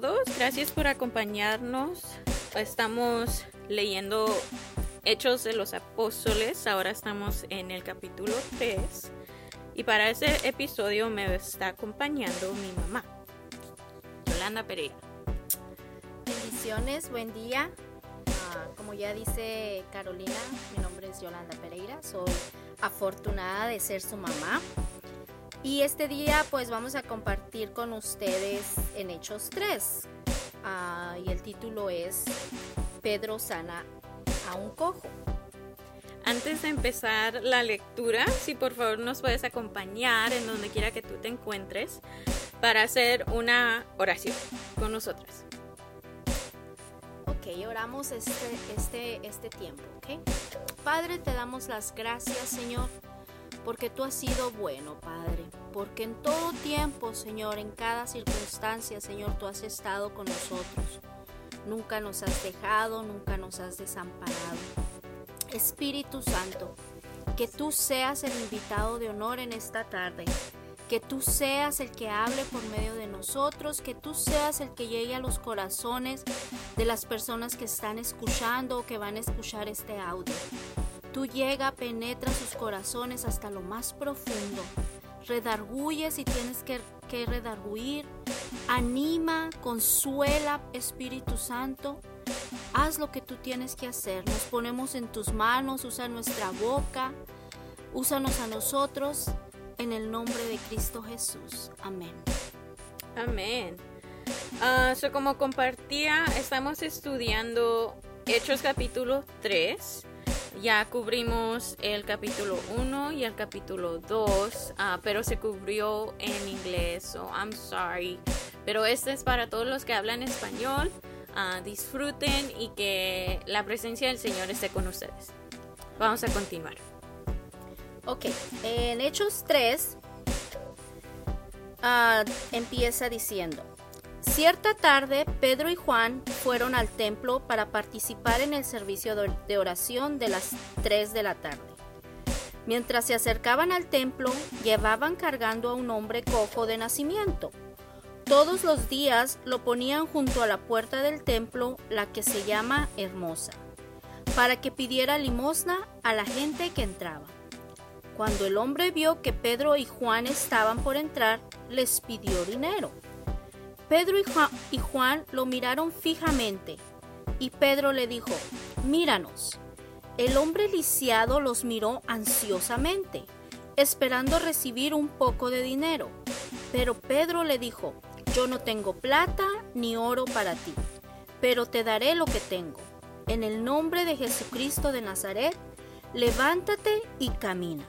todos, gracias por acompañarnos. Estamos leyendo Hechos de los Apóstoles, ahora estamos en el capítulo 3 y para ese episodio me está acompañando mi mamá, Yolanda Pereira. Bendiciones, buen día. Ah, como ya dice Carolina, mi nombre es Yolanda Pereira, soy afortunada de ser su mamá. Y este día pues vamos a compartir con ustedes en Hechos 3. Ah, y el título es Pedro sana a un cojo. Antes de empezar la lectura, si por favor nos puedes acompañar en donde quiera que tú te encuentres para hacer una oración con nosotras. Ok, oramos este, este, este tiempo, ¿ok? Padre, te damos las gracias, Señor porque tú has sido bueno, Padre, porque en todo tiempo, Señor, en cada circunstancia, Señor, tú has estado con nosotros. Nunca nos has dejado, nunca nos has desamparado. Espíritu Santo, que tú seas el invitado de honor en esta tarde. Que tú seas el que hable por medio de nosotros, que tú seas el que llegue a los corazones de las personas que están escuchando o que van a escuchar este audio. Tú llega, penetra sus corazones hasta lo más profundo. Redarguye si tienes que, que redarguir. Anima, consuela, Espíritu Santo. Haz lo que tú tienes que hacer. Nos ponemos en tus manos, usa nuestra boca, úsanos a nosotros en el nombre de Cristo Jesús. Amén. Amén. Ah, como compartía, estamos estudiando Hechos capítulo 3 ya cubrimos el capítulo 1 y el capítulo 2, ah, pero se cubrió en inglés, so I'm sorry. Pero este es para todos los que hablan español. Ah, disfruten y que la presencia del Señor esté con ustedes. Vamos a continuar. Ok, en Hechos 3 ah, empieza diciendo. Cierta tarde, Pedro y Juan fueron al templo para participar en el servicio de oración de las 3 de la tarde. Mientras se acercaban al templo, llevaban cargando a un hombre cojo de nacimiento. Todos los días lo ponían junto a la puerta del templo, la que se llama Hermosa, para que pidiera limosna a la gente que entraba. Cuando el hombre vio que Pedro y Juan estaban por entrar, les pidió dinero. Pedro y Juan, lo miraron fijamente y Pedro le dijo, míranos. El hombre lisiado los miró ansiosamente, esperando recibir un poco de dinero. Pero Pedro le dijo, yo no tengo plata ni oro para ti, pero te daré lo que tengo. En el nombre de Jesucristo de Nazaret, levántate y camina.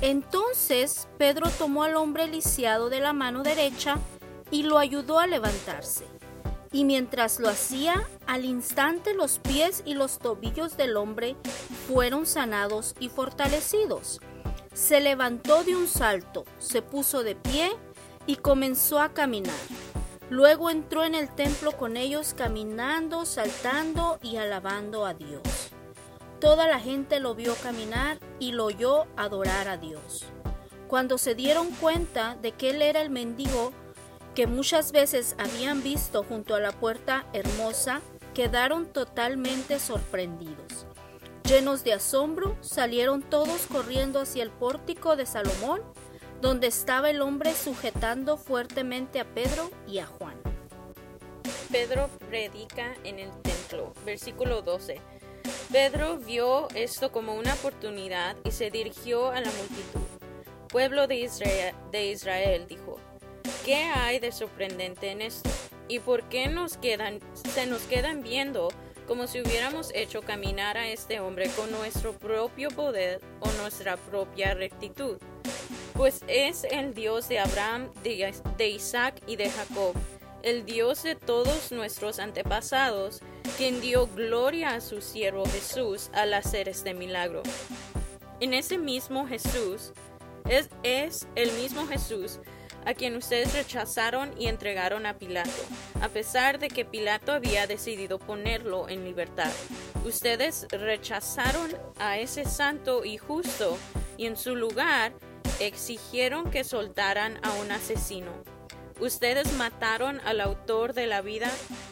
Entonces Pedro tomó al hombre lisiado de la mano derecha y lo ayudó a levantarse. Y mientras lo hacía, al instante los pies y los tobillos del hombre fueron sanados y fortalecidos. Se levantó de un salto, se puso de pie y comenzó a caminar. Luego entró en el templo con ellos caminando, saltando y alabando a Dios. Toda la gente lo vio caminar y lo oyó adorar a Dios. Cuando se dieron cuenta de que él era el mendigo, que muchas veces habían visto junto a la puerta hermosa, quedaron totalmente sorprendidos. Llenos de asombro, salieron todos corriendo hacia el pórtico de Salomón, donde estaba el hombre sujetando fuertemente a Pedro y a Juan. Pedro predica en el templo, versículo 12. Pedro vio esto como una oportunidad y se dirigió a la multitud. Pueblo de Israel, dijo, ¿Qué hay de sorprendente en esto? ¿Y por qué nos quedan, se nos quedan viendo como si hubiéramos hecho caminar a este hombre con nuestro propio poder o nuestra propia rectitud? Pues es el Dios de Abraham, de, Isaac y de Jacob, el Dios de todos nuestros antepasados, quien dio gloria a su siervo Jesús al hacer este milagro. En ese mismo Jesús, es, es el mismo Jesús a quien ustedes rechazaron y entregaron a Pilato, a pesar de que Pilato había decidido ponerlo en libertad. Ustedes rechazaron a ese santo y justo y en su lugar exigieron que soltaran a un asesino. Ustedes mataron al autor de la vida,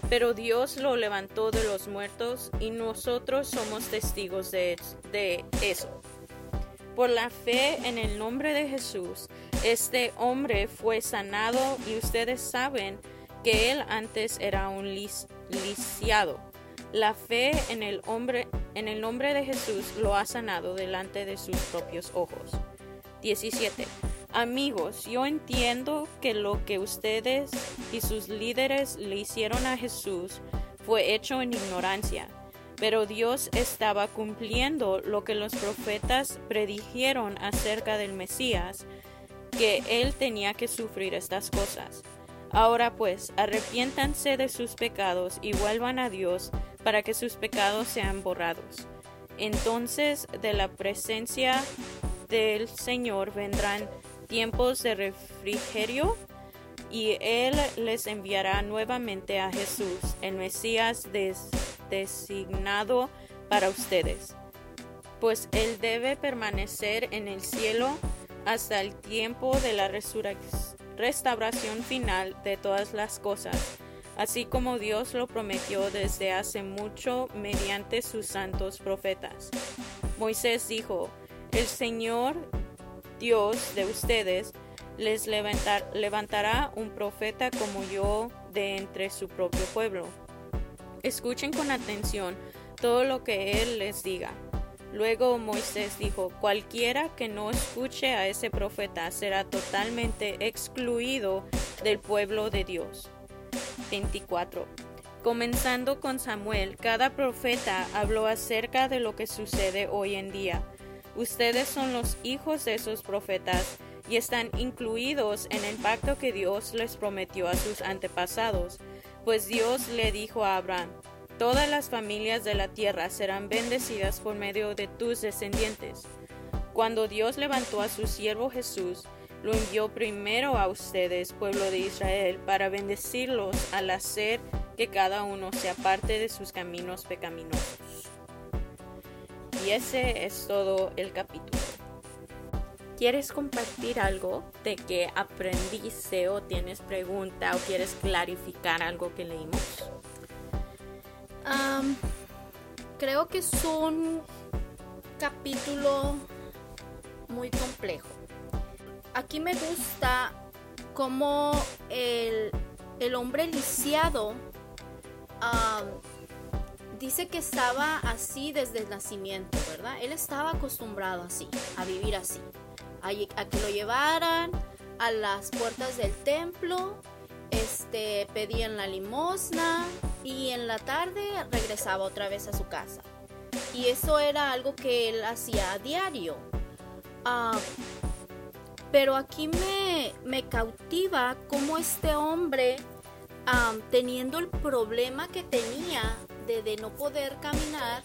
pero Dios lo levantó de los muertos y nosotros somos testigos de, de eso. Por la fe en el nombre de Jesús, este hombre fue sanado y ustedes saben que él antes era un lisiado. La fe en el, hombre, en el nombre de Jesús lo ha sanado delante de sus propios ojos. 17. Amigos, yo entiendo que lo que ustedes y sus líderes le hicieron a Jesús fue hecho en ignorancia, pero Dios estaba cumpliendo lo que los profetas predijeron acerca del Mesías, que él tenía que sufrir estas cosas. Ahora pues, arrepiéntanse de sus pecados y vuelvan a Dios para que sus pecados sean borrados. Entonces de la presencia del Señor vendrán tiempos de refrigerio y Él les enviará nuevamente a Jesús, el Mesías designado para ustedes. Pues Él debe permanecer en el cielo hasta el tiempo de la restauración final de todas las cosas, así como Dios lo prometió desde hace mucho mediante sus santos profetas. Moisés dijo, el Señor Dios de ustedes les levantará un profeta como yo de entre su propio pueblo. Escuchen con atención todo lo que él les diga. Luego Moisés dijo, cualquiera que no escuche a ese profeta será totalmente excluido del pueblo de Dios. 24. Comenzando con Samuel, cada profeta habló acerca de lo que sucede hoy en día Ustedes son los hijos de esos profetas y están incluidos en el pacto que Dios les prometió a sus antepasados, pues Dios le dijo a Abraham, Todas las familias de la tierra serán bendecidas por medio de tus descendientes. Cuando Dios levantó a su siervo Jesús, lo envió primero a ustedes, pueblo de Israel, para bendecirlos al hacer que cada uno se aparte de sus caminos pecaminosos. Y ese es todo el capítulo. ¿Quieres compartir algo de que aprendiste o tienes pregunta o quieres clarificar algo que leímos? Creo que es un capítulo muy complejo. Aquí me gusta cómo el, el hombre lisiado dice que estaba así desde el nacimiento, ¿verdad? Él estaba acostumbrado así, a vivir así, a, que lo llevaran a las puertas del templo, este, pedían la limosna y en la tarde regresaba otra vez a su casa. Y eso era algo que él hacía a diario. Ah, pero aquí me, me cautiva cómo este hombre, teniendo el problema que tenía de, no poder caminar.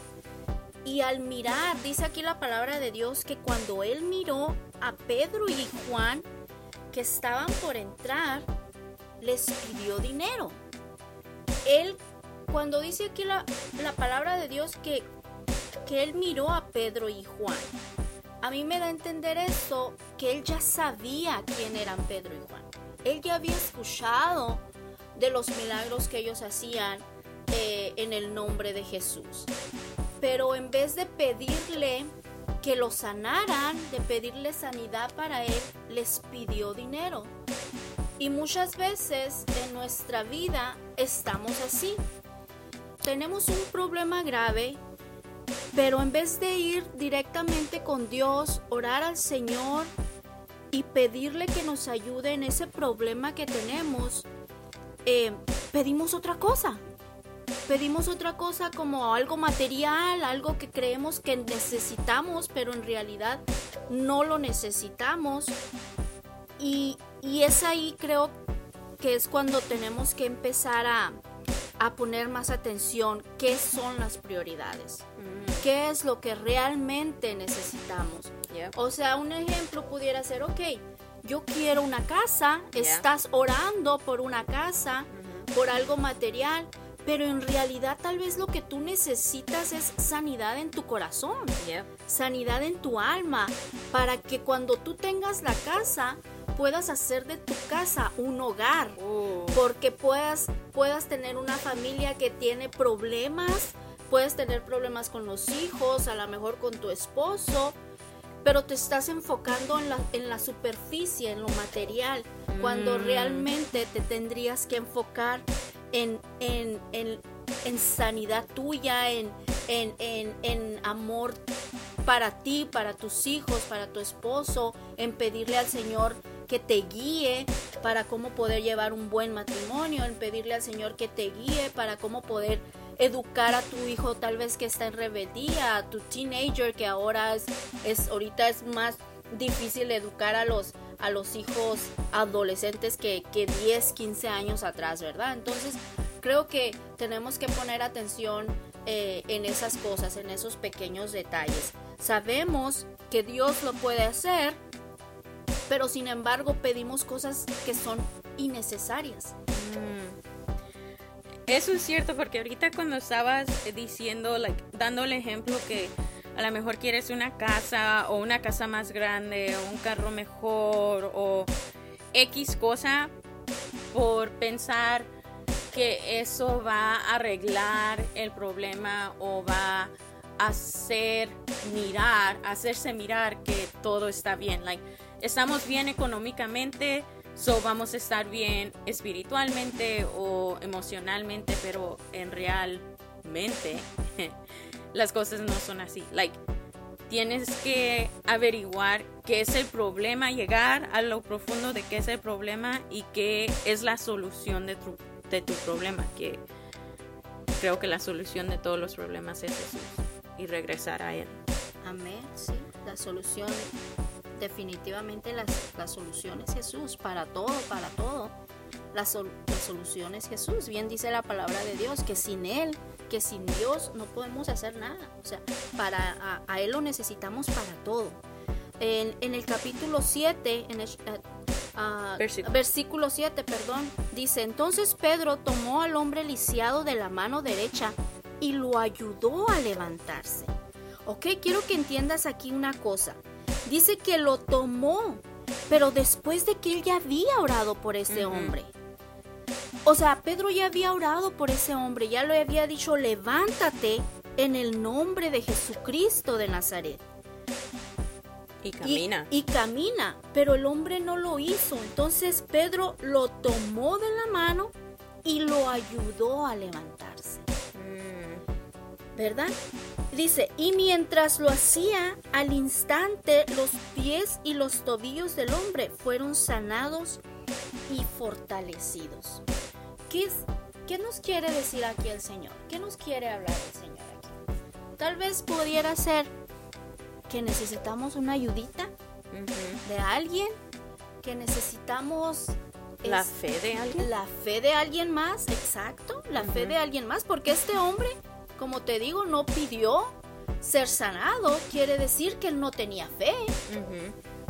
Y al mirar, dice aquí la palabra de Dios que cuando él miró a Pedro y Juan que estaban por entrar, les pidió dinero. Él, cuando dice aquí la, la palabra de Dios que, que él miró a Pedro y Juan, a mí me da a entender eso, que él ya sabía quién eran Pedro y Juan. Él ya había escuchado de los milagros que ellos hacían, eh, en el nombre de Jesús. Pero en vez de pedirle que lo sanaran, de pedirle sanidad para él, les pidió dinero. Y muchas veces en nuestra vida estamos así. Tenemos un problema grave, pero en vez de ir directamente con Dios, orar al Señor y pedirle que nos ayude en ese problema que tenemos, eh, pedimos otra cosa pedimos otra cosa como algo material, algo que creemos que necesitamos, pero en realidad no lo necesitamos. Y, es ahí creo que es cuando tenemos que empezar a, poner más atención qué son las prioridades, mm. qué es lo que realmente necesitamos. O sea, un ejemplo pudiera ser, ok, yo quiero una casa, estás orando por una casa, por algo material, pero en realidad tal vez lo que tú necesitas es sanidad en tu corazón, sanidad en tu alma, para que cuando tú tengas la casa puedas hacer de tu casa un hogar, Oh. porque puedas, puedas tener una familia que tiene problemas, puedes tener problemas con los hijos, a lo mejor con tu esposo, pero te estás enfocando en la, en la superficie, en lo material, cuando Mm. realmente te tendrías que enfocar en, en, en, en sanidad tuya, en, en, en, en amor para ti, para tus hijos, para tu esposo, en pedirle al Señor que te guíe para cómo poder llevar un buen matrimonio, en pedirle al Señor que te guíe para cómo poder educar a tu hijo tal vez que está en rebeldía, a tu teenager que ahora es, es ahorita es más difícil educar a los a los hijos adolescentes que, que 10, 15 años atrás, ¿verdad? Entonces creo que tenemos que poner atención eh, en esas cosas, en esos pequeños detalles. Sabemos que Dios lo puede hacer, pero sin embargo pedimos cosas que son innecesarias. Mm. Eso es cierto, porque ahorita cuando estabas diciendo, like, dando el ejemplo que a lo mejor quieres una casa o una casa más grande o un carro mejor o X cosa por pensar que eso va a arreglar el problema o va a hacer mirar, hacerse mirar que todo está bien. Like, estamos bien económicamente, so vamos a estar bien espiritualmente o emocionalmente, pero en realmente las cosas no son así. Like, tienes que averiguar qué es el problema, llegar a lo profundo de qué es el problema y qué es la solución de tu, problema, que creo que la solución de todos los problemas es Jesús y regresar a Él. Amén, sí. La solución, definitivamente la, la solución es Jesús, para todo, para todo. La, sol- la solución es Jesús. Bien dice la palabra de Dios que sin Él, que sin Dios no podemos hacer nada. O sea, para, a, a Él lo necesitamos para todo. En, en el capítulo 7, en el, ah, ah, Versículo. versículo 7, perdón, dice, entonces Pedro tomó al hombre lisiado de la mano derecha y lo ayudó a levantarse. Ok, quiero que entiendas aquí una cosa. Dice que lo tomó, pero después de que él ya había orado por ese hombre. O sea, Pedro ya había orado por ese hombre, ya le había dicho, levántate en el nombre de Jesucristo de Nazaret. Y Y- camina. Y, camina, pero el hombre no lo hizo. Entonces Pedro lo tomó de la mano y lo ayudó a levantarse. ¿Verdad? Dice, y mientras lo hacía, al instante los pies y los tobillos del hombre fueron sanados y fortalecidos. ¿Qué, es- qué nos quiere decir aquí el Señor? ¿Qué nos quiere hablar el Señor aquí? Tal vez pudiera ser que necesitamos una ayudita de alguien, que necesitamos... La fe de alguien. la fe de alguien más, exacto, la fe de alguien más, porque este hombre, como te digo, no pidió ser sanado, quiere decir que él no tenía fe,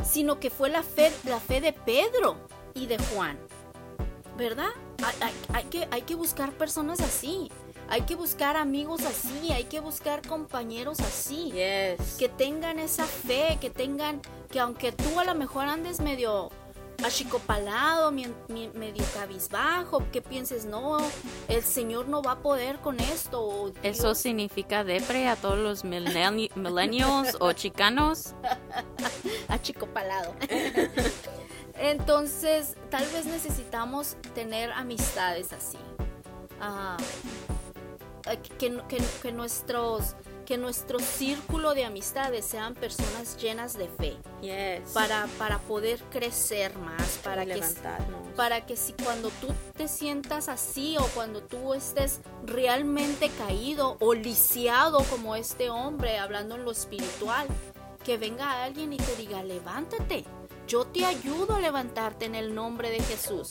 sino que fue la fe, la fe de Pedro y de Juan, ¿verdad? Hay, hay- hay que, hay que buscar personas así, hay que buscar amigos así, hay que buscar compañeros así Yes. que tengan esa fe, que tengan, que aunque tú a lo mejor andes medio achicopalado, medio cabizbajo, que pienses, no, el Señor no va a poder con esto. Eso significa depre a todos los millenni- millennials o chicanos. achicopalado. Entonces, tal vez necesitamos tener amistades así. Ah, que, que- que nuestros, que nuestro círculo de amistades sean personas llenas de fe. Yes. para, para poder crecer más, para que, para que si cuando tú te sientas así o cuando tú estés realmente caído o lisiado como este hombre, hablando en lo espiritual, que venga alguien y te diga, levántate, yo te ayudo a levantarte en el nombre de Jesús.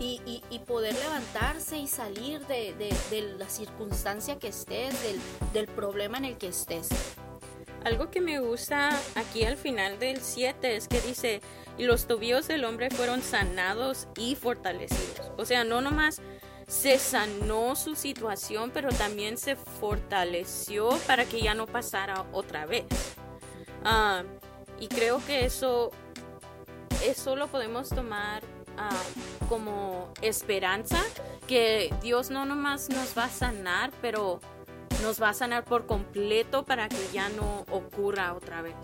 Y, y- y poder levantarse y salir de, de- de la circunstancia que estés, del, del problema en el que estés. Algo que me gusta aquí al final del 7 es que dice, y los tobillos del hombre fueron sanados y fortalecidos. O sea, no nomás se sanó su situación, pero también se fortaleció para que ya no pasara otra vez. Ah, y creo que eso eso lo podemos tomar ah, como esperanza, que Dios no nomás nos va a sanar, pero nos va a sanar por completo para que ya no ocurra otra vez.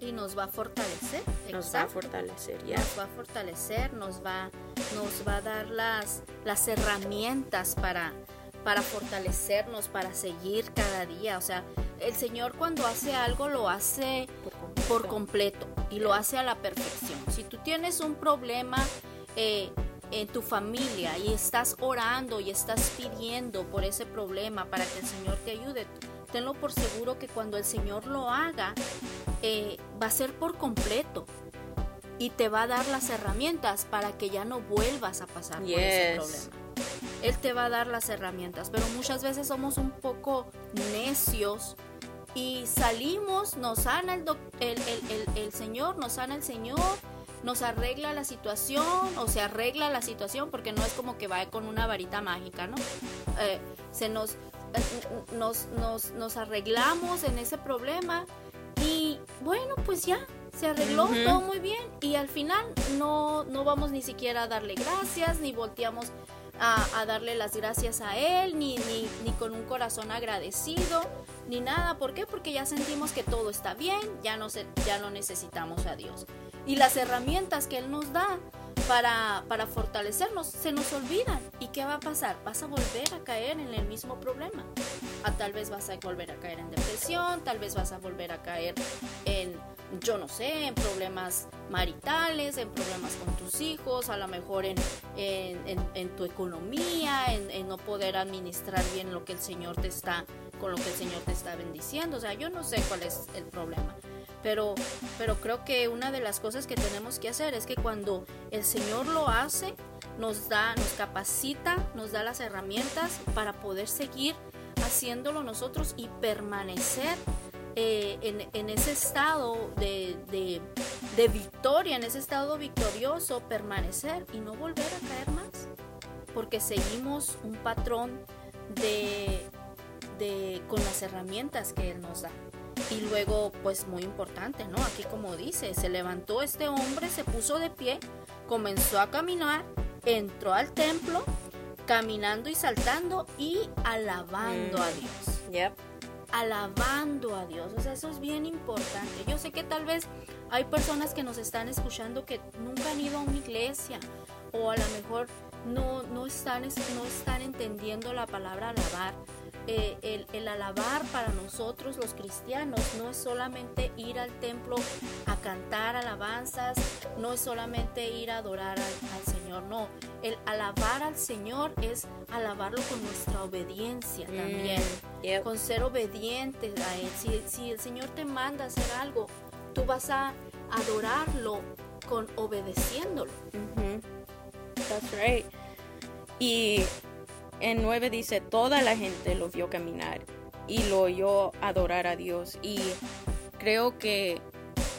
Y nos va a fortalecer. Nos va a fortalecer, ya. Nos va a fortalecer, nos va, nos va a dar las, las herramientas para, para fortalecernos, para seguir cada día. O sea, el Señor cuando hace algo lo hace por completo, y lo hace a la perfección. Si tú tienes un problema eh, en tu familia y estás orando y estás pidiendo por ese problema para que el Señor te ayude, tenlo por seguro que cuando el Señor lo haga, eh, va a ser por completo y te va a dar las herramientas para que ya no vuelvas a pasar por ese problema. Él te va a dar las herramientas, pero muchas veces somos un poco necios y salimos, nos sana el, el, el, Señor, nos sana el Señor, nos arregla la situación o se arregla la situación porque no es como que va con una varita mágica, ¿no? Eh, se nos, eh, nos, nos, nos, arreglamos en ese problema y bueno, pues ya, se arregló todo muy bien y al final no, no vamos ni siquiera a darle gracias ni volteamos a, darle las gracias a Él, ni, ni, ni, con un corazón agradecido, ni nada. ¿Por qué? Porque ya sentimos que todo está bien, ya no, se, ya no necesitamos a Dios. Y las herramientas que Él nos da para, para fortalecernos se nos olvidan. ¿Y qué va a pasar? Vas a volver a caer en el mismo problema. Ah, tal vez vas a volver a caer en depresión, tal vez vas a volver a caer en yo no sé, en problemas maritales, en problemas con tus hijos, a lo mejor en, en, tu economía, en, no poder administrar bien lo que el Señor te está, con lo que el Señor te está bendiciendo. O sea, yo no sé cuál es el problema. Pero, pero creo que una de las cosas que tenemos que hacer es que cuando el Señor lo hace, nos da, nos capacita, nos da las herramientas para poder seguir haciéndolo nosotros y permanecer eh, en, ese estado de, victoria, en ese estado victorioso, permanecer y no volver a caer más. Porque seguimos un patrón de, de, con las herramientas que Él nos da. Y luego, pues muy importante, ¿no? Aquí como dice, se levantó este hombre, se puso de pie, comenzó a caminar, entró al templo, caminando y saltando y alabando a mm. Dios alabando a Dios. O sea, eso es bien importante. Yo sé que tal vez hay personas que nos están escuchando que nunca han ido a una iglesia o a lo mejor no, no, están, no están entendiendo la palabra alabar. Eh, el, alabar para nosotros los cristianos no es solamente ir al templo a cantar alabanzas, no es solamente ir a adorar al, Señor, no. El alabar al Señor es alabarlo con nuestra obediencia mm, también, con ser obedientes a Él. Si, si el Señor te manda a hacer algo, tú vas a adorarlo con obedeciéndolo. That's right. Y en 9 dice, toda la gente lo vio caminar y lo oyó adorar a Dios. Y creo que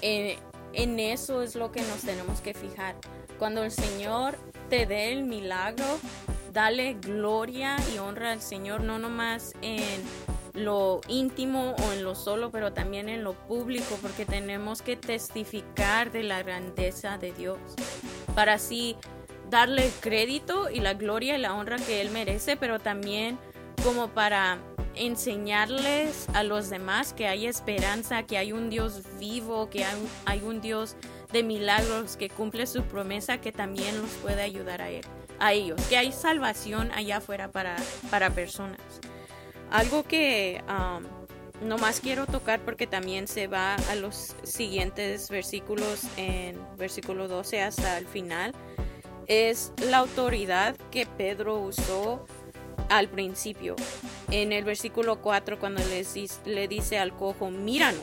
en, en eso es lo que nos tenemos que fijar. Cuando el Señor te dé el milagro, dale gloria y honra al Señor, no nomás en lo íntimo o en lo solo, pero también en lo público, porque tenemos que testificar de la grandeza de Dios. Para así darle el crédito y la gloria y la honra que Él merece, pero también como para enseñarles a los demás que hay esperanza, que hay un Dios vivo, que hay, un Dios de milagros que cumple su promesa, que también los puede ayudar a, él, a ellos, que hay salvación allá afuera para, para personas. Algo que um, no más quiero tocar porque también se va a los siguientes versículos en versículo 12 hasta el final es la autoridad que Pedro usó al principio. En el versículo 4, cuando le, dice al cojo, míranos.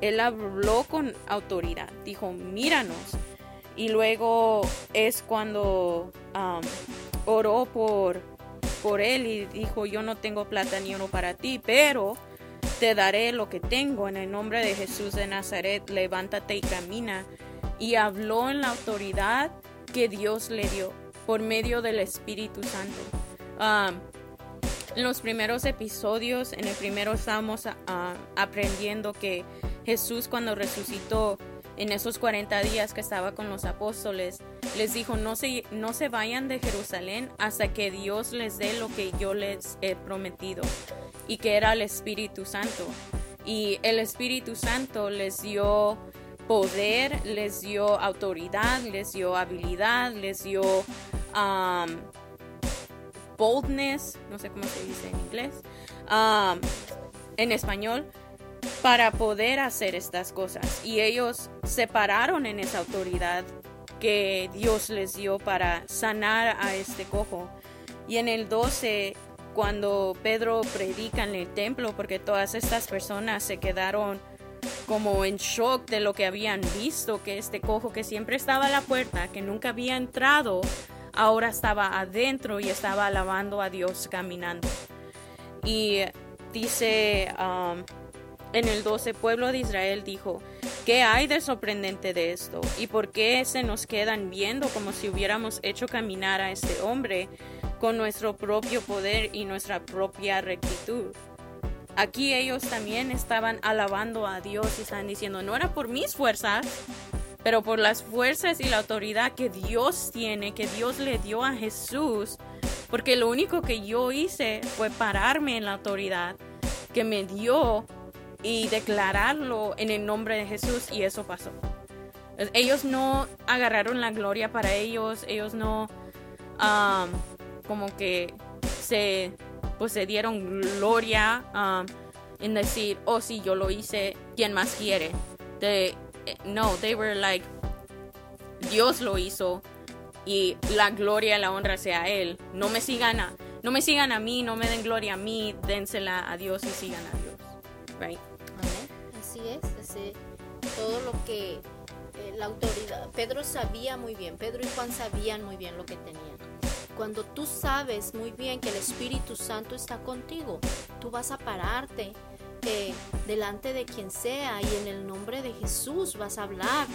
Él habló con autoridad, dijo, míranos. Y luego es cuando oró por, por él y dijo, yo no tengo plata ni oro para ti, pero te daré lo que tengo. En el nombre de Jesús de Nazaret, levántate y camina. Y habló en la autoridad que Dios le dio por medio del Espíritu Santo. en los primeros episodios, en el primero estamos aprendiendo que Jesús cuando resucitó en esos 40 días que estaba con los apóstoles, les dijo, no se, no se vayan de Jerusalén hasta que Dios les dé lo que yo les he prometido, y que era el Espíritu Santo. Y el Espíritu Santo les dio poder, les dio autoridad, les dio habilidad, les dio um, boldness, no sé cómo se dice en inglés, um, en español, para poder hacer estas cosas. Y ellos se pararon en esa autoridad que Dios les dio para sanar a este cojo. Y en el 12, cuando Pedro predica en el templo, porque todas estas personas se quedaron como en shock de lo que habían visto, que este cojo que siempre estaba a la puerta, que nunca había entrado, ahora estaba adentro y estaba alabando a Dios caminando. Y dice um, en el 12, pueblo de Israel dijo, ¿qué hay de sorprendente de esto? ¿Y por qué se nos quedan viendo como si hubiéramos hecho caminar a este hombre con nuestro propio poder y nuestra propia rectitud? Aquí ellos también estaban alabando a Dios y estaban diciendo, no era por mis fuerzas, pero por las fuerzas y la autoridad que Dios tiene, que Dios le dio a Jesús, porque lo único que yo hice fue pararme en la autoridad que me dio y declararlo en el nombre de Jesús y eso pasó. Ellos no agarraron la gloria para ellos, ellos no como que se, pues, se dieron gloria um, en decir, oh sí, yo lo hice, ¿quién más quiere? De, no, they were like, Dios lo hizo y la gloria y la honra sea a Él. No me sigan a, no me sigan a mí, no me den gloria a mí, dénsela a Dios y sigan a Dios. Right? Así es, así, todo lo que eh, la autoridad, Pedro sabía muy bien, Pedro y Juan sabían muy bien lo que tenían. Cuando tú sabes muy bien que el Espíritu Santo está contigo, tú vas a pararte delante de quien sea y en el nombre de Jesús vas a hablar,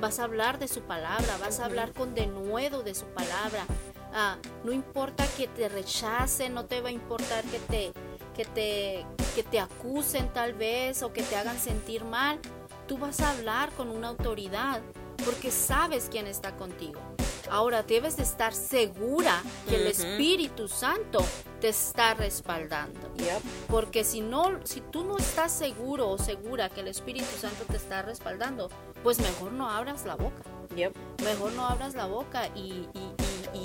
vas a hablar de su palabra, vas a hablar con denuedo de su palabra. Ah, no importa que te rechacen, no te va a importar que te, que te, que te acusen tal vez o que te hagan sentir mal. Tú vas a hablar con una autoridad porque sabes quién está contigo. Ahora debes de estar segura que el Espíritu Santo te está respaldando. Porque si no, si tú no estás seguro o segura que el Espíritu Santo te está respaldando, pues mejor no abras la boca. Mejor no abras la boca y,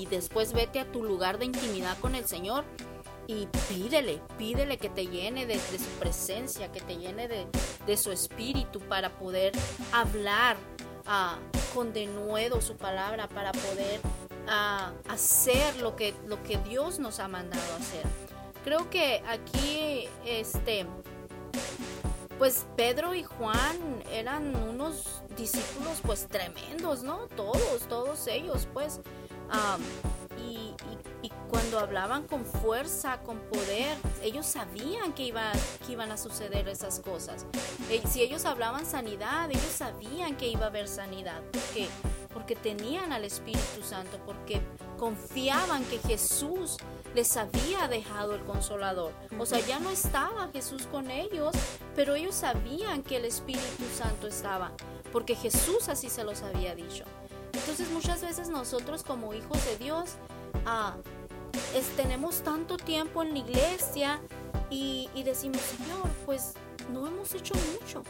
después vete a tu lugar de intimidad con el Señor y pídele, pídele que te llene de, su presencia, que te llene de, de, su espíritu para poder hablar con denuedo su palabra para poder hacer lo que, lo que Dios nos ha mandado hacer. Creo que aquí, este, pues Pedro y Juan eran unos discípulos pues tremendos, ¿no? Todos, todos ellos, pues. Cuando hablaban con fuerza, con poder, ellos sabían que, iba, que iban a suceder esas cosas. Eh, si ellos hablaban sanidad, ellos sabían que iba a haber sanidad. porque Porque tenían al Espíritu Santo, porque confiaban que Jesús les había dejado el consolador. O sea, ya no estaba Jesús con ellos, pero ellos sabían que el Espíritu Santo estaba, porque Jesús así se los había dicho. Entonces muchas veces nosotros como hijos de Dios ah, tenemos tanto tiempo en la iglesia y, decimos, Señor, pues no hemos hecho mucho.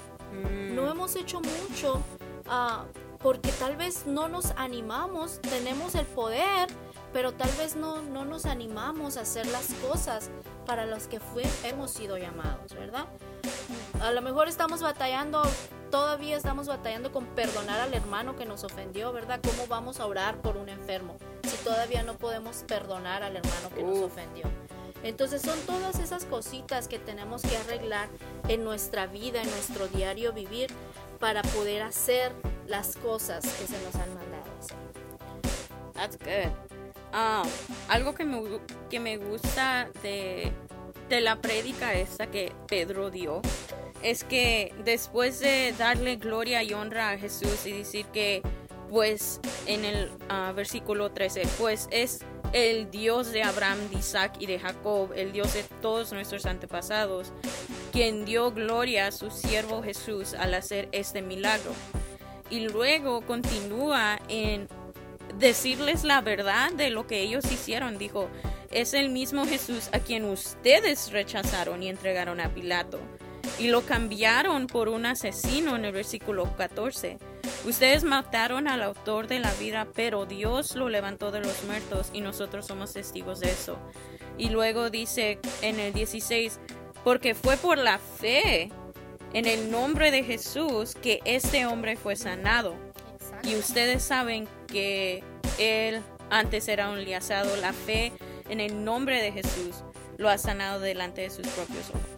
No mm. hemos hecho mucho ah, porque tal vez no nos animamos, tenemos el poder, pero tal vez no, no nos animamos a hacer las cosas para las que fue, hemos sido llamados, ¿verdad? A lo mejor estamos batallando, todavía estamos batallando con perdonar al hermano que nos ofendió, ¿verdad? ¿Cómo vamos a orar por un enfermo si todavía no podemos perdonar al hermano que nos ofendió? Entonces son todas esas cositas que tenemos que arreglar en nuestra vida, en nuestro diario vivir, para poder hacer las cosas que se nos han mandado hacer. That's good. Um, algo que me, que me gusta de, de la prédica esta que Pedro dio es que después de darle gloria y honra a Jesús y decir que pues en el ah, versículo 13 pues es el Dios de Abraham, de Isaac y de Jacob, el Dios de todos nuestros antepasados, quien dio gloria a su siervo Jesús al hacer este milagro. y luego continúa en decirles la verdad de lo que ellos hicieron. Dijo, es el mismo Jesús a quien ustedes rechazaron y entregaron a Pilato. Y lo cambiaron por un asesino en el versículo 14. Ustedes mataron al autor de la vida, pero Dios lo levantó de los muertos y nosotros somos testigos de eso. Y luego dice en el 16, porque fue por la fe en el nombre de Jesús que este hombre fue sanado. Y ustedes saben que él antes era un liazado. La fe en el nombre de Jesús lo ha sanado delante de sus propios ojos.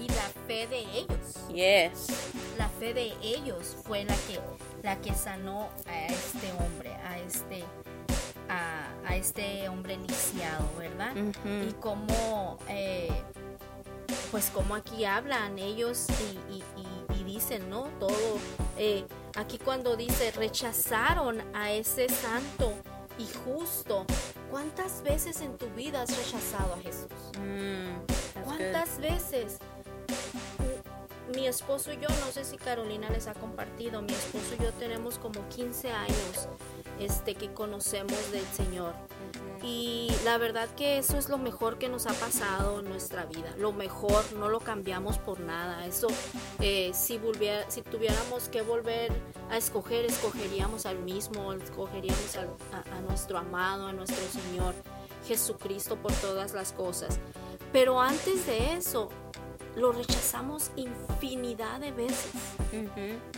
Y la fe de ellos. Yes. La fe de ellos fue la que, la que sanó a este hombre, a este, a, este hombre lisiado, ¿verdad? Y como, eh, pues como aquí hablan ellos y, dicen, ¿no? Todo, eh, aquí cuando dice, rechazaron a ese santo y justo. ¿Cuántas veces en tu vida has rechazado a Jesús? Mm, ¿Cuántas veces? Mi esposo y yo, no sé si Carolina les ha compartido, mi esposo y yo tenemos como 15 años este, que conocemos del Señor. Y la verdad que eso es lo mejor que nos ha pasado en nuestra vida. Lo mejor, no lo cambiamos por nada. Eso, eh, si, volviera, si tuviéramos que volver a escoger, escogeríamos al mismo, escogeríamos a, nuestro amado, a nuestro Señor Jesucristo por todas las cosas. Pero antes de eso, lo rechazamos infinidad de veces.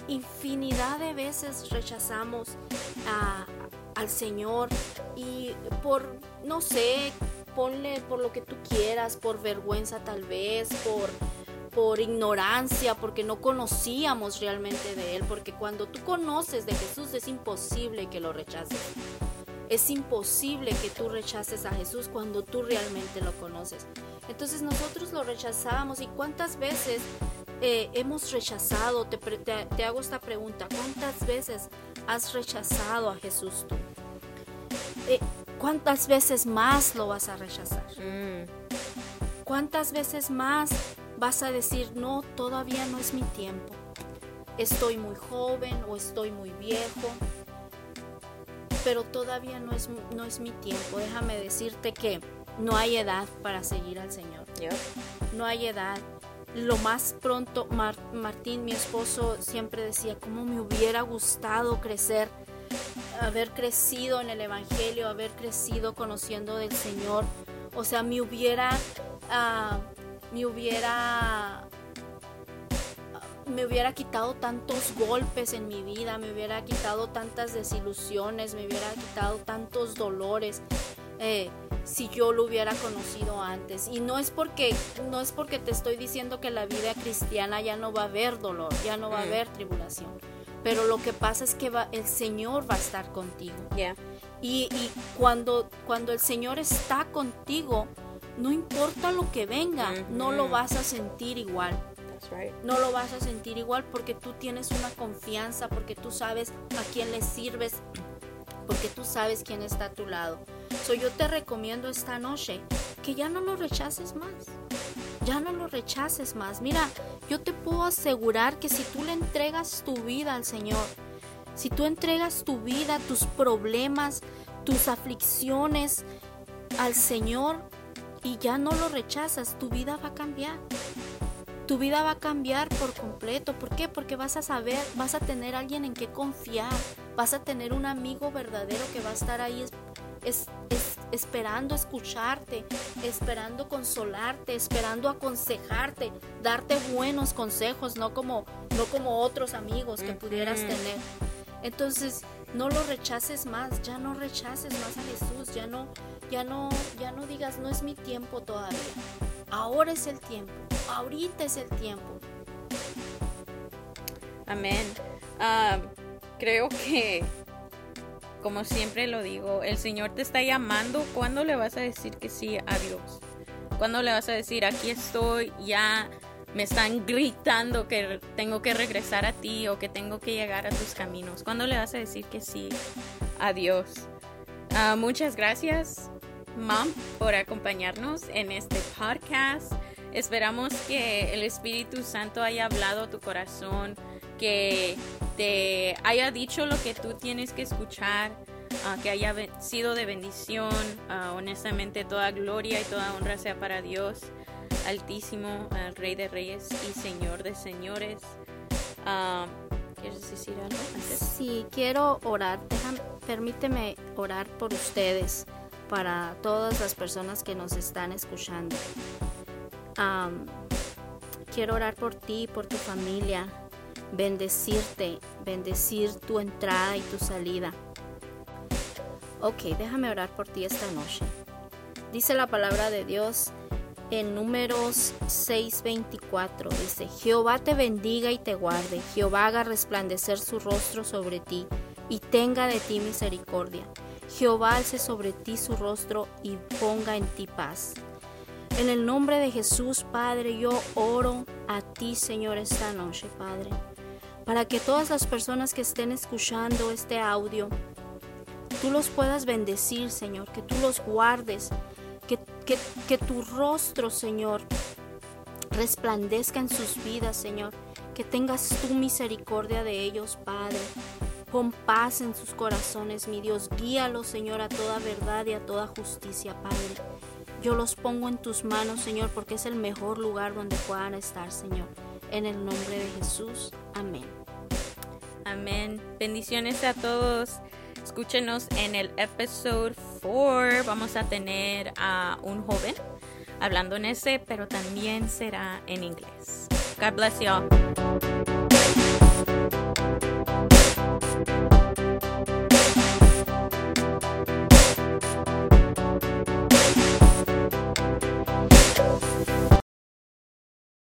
Infinidad de veces rechazamos a, al Señor y por, no sé, ponle por lo que tú quieras, por vergüenza tal vez, por, por ignorancia, porque no conocíamos realmente de Él, porque cuando tú conoces de Jesús es imposible que lo rechaces. Es imposible que tú rechaces a Jesús cuando tú realmente lo conoces. Entonces nosotros lo rechazábamos y cuántas veces eh, hemos rechazado, te, te, hago esta pregunta, ¿cuántas veces has rechazado a Jesús tú? Eh, ¿Cuántas veces más lo vas a rechazar? Mm. ¿Cuántas veces más vas a decir, no, todavía no es mi tiempo? Estoy muy joven o estoy muy viejo, pero todavía no es, no es mi tiempo. Déjame decirte que no hay edad para seguir al Señor. No hay edad lo más pronto, Martín, mi esposo, siempre decía, cómo me hubiera gustado crecer, haber crecido en el Evangelio, haber crecido conociendo del Señor. O sea, me hubiera, uh, me hubiera, me hubiera quitado tantos golpes en mi vida, me hubiera quitado tantas desilusiones, me hubiera quitado tantos dolores. Eh, si yo lo hubiera conocido antes. Y no es porque no es porque te estoy diciendo que la vida cristiana ya no va a haber dolor, ya no va a mm. haber tribulación. Pero lo que pasa es que va, el Señor va a estar contigo. Y, cuando, cuando el Señor está contigo, no importa lo que venga, no lo vas a sentir igual. No lo vas a sentir igual porque tú tienes una confianza, porque tú sabes a quién le sirves, porque tú sabes quién está a tu lado. So, yo te recomiendo esta noche que ya no lo rechaces más. Ya no lo rechaces más. Mira, yo te puedo asegurar que si tú le entregas tu vida al Señor, si tú entregas tu vida, tus problemas, tus aflicciones al Señor y ya no lo rechazas, tu vida va a cambiar. Tu vida va a cambiar por completo. ¿Por qué? Porque vas a saber, vas a tener alguien en que confiar, vas a tener un amigo verdadero que va a estar ahí es, esperando escucharte, esperando consolarte, esperando aconsejarte, darte buenos consejos, no como, no como otros amigos que pudieras tener. Entonces, no lo rechaces más, ya no rechaces más a Jesús, ya no, ya no, ya no digas no es mi tiempo todavía. Ahora es el tiempo, ahorita es el tiempo. Amén. Ah, creo que como siempre lo digo, el Señor te está llamando. ¿Cuándo le vas a decir que sí a Dios? ¿Cuándo le vas a decir, aquí estoy, ya me están gritando que tengo que regresar a ti o que tengo que llegar a tus caminos? ¿Cuándo le vas a decir que sí a Dios? Ah, muchas gracias, Mom, por acompañarnos en este podcast. Esperamos que el Espíritu Santo haya hablado a tu corazón que te haya dicho lo que tú tienes que escuchar, ah, que haya sido de bendición. Ah, honestamente, toda gloria y toda honra sea para Dios Altísimo, al Rey de Reyes y Señor de Señores. Ah, ¿Quieres decir algo? Sí, quiero orar. permíteme orar por ustedes, para todas las personas que nos están escuchando. Quiero orar por ti, por tu familia, bendecirte, bendecir tu entrada y tu salida. Ok, déjame orar por ti esta noche. Dice la palabra de Dios en números 6:24. Dice, Jehová te bendiga y te guarde, Jehová haga resplandecer su rostro sobre ti y tenga de ti misericordia. Jehová alce sobre ti su rostro y ponga en ti paz. En el nombre de Jesús, Padre, yo oro a ti, Señor, esta noche, Padre para que todas las personas que estén escuchando este audio, tú los puedas bendecir, Señor, que tú los guardes, que, que, tu rostro, Señor, resplandezca en sus vidas, Señor, que tengas tu misericordia de ellos, Padre. Pon paz en sus corazones, mi Dios. Guíalos, Señor, a toda verdad y a toda justicia, Padre. Yo los pongo en tus manos, Señor, porque es el mejor lugar donde puedan estar, Señor. En el nombre de Jesús. Amén. Amén. Bendiciones a todos. Escúchenos en el episodio 4. Vamos a tener a un joven hablando en ese, pero también será en inglés. God bless y'all.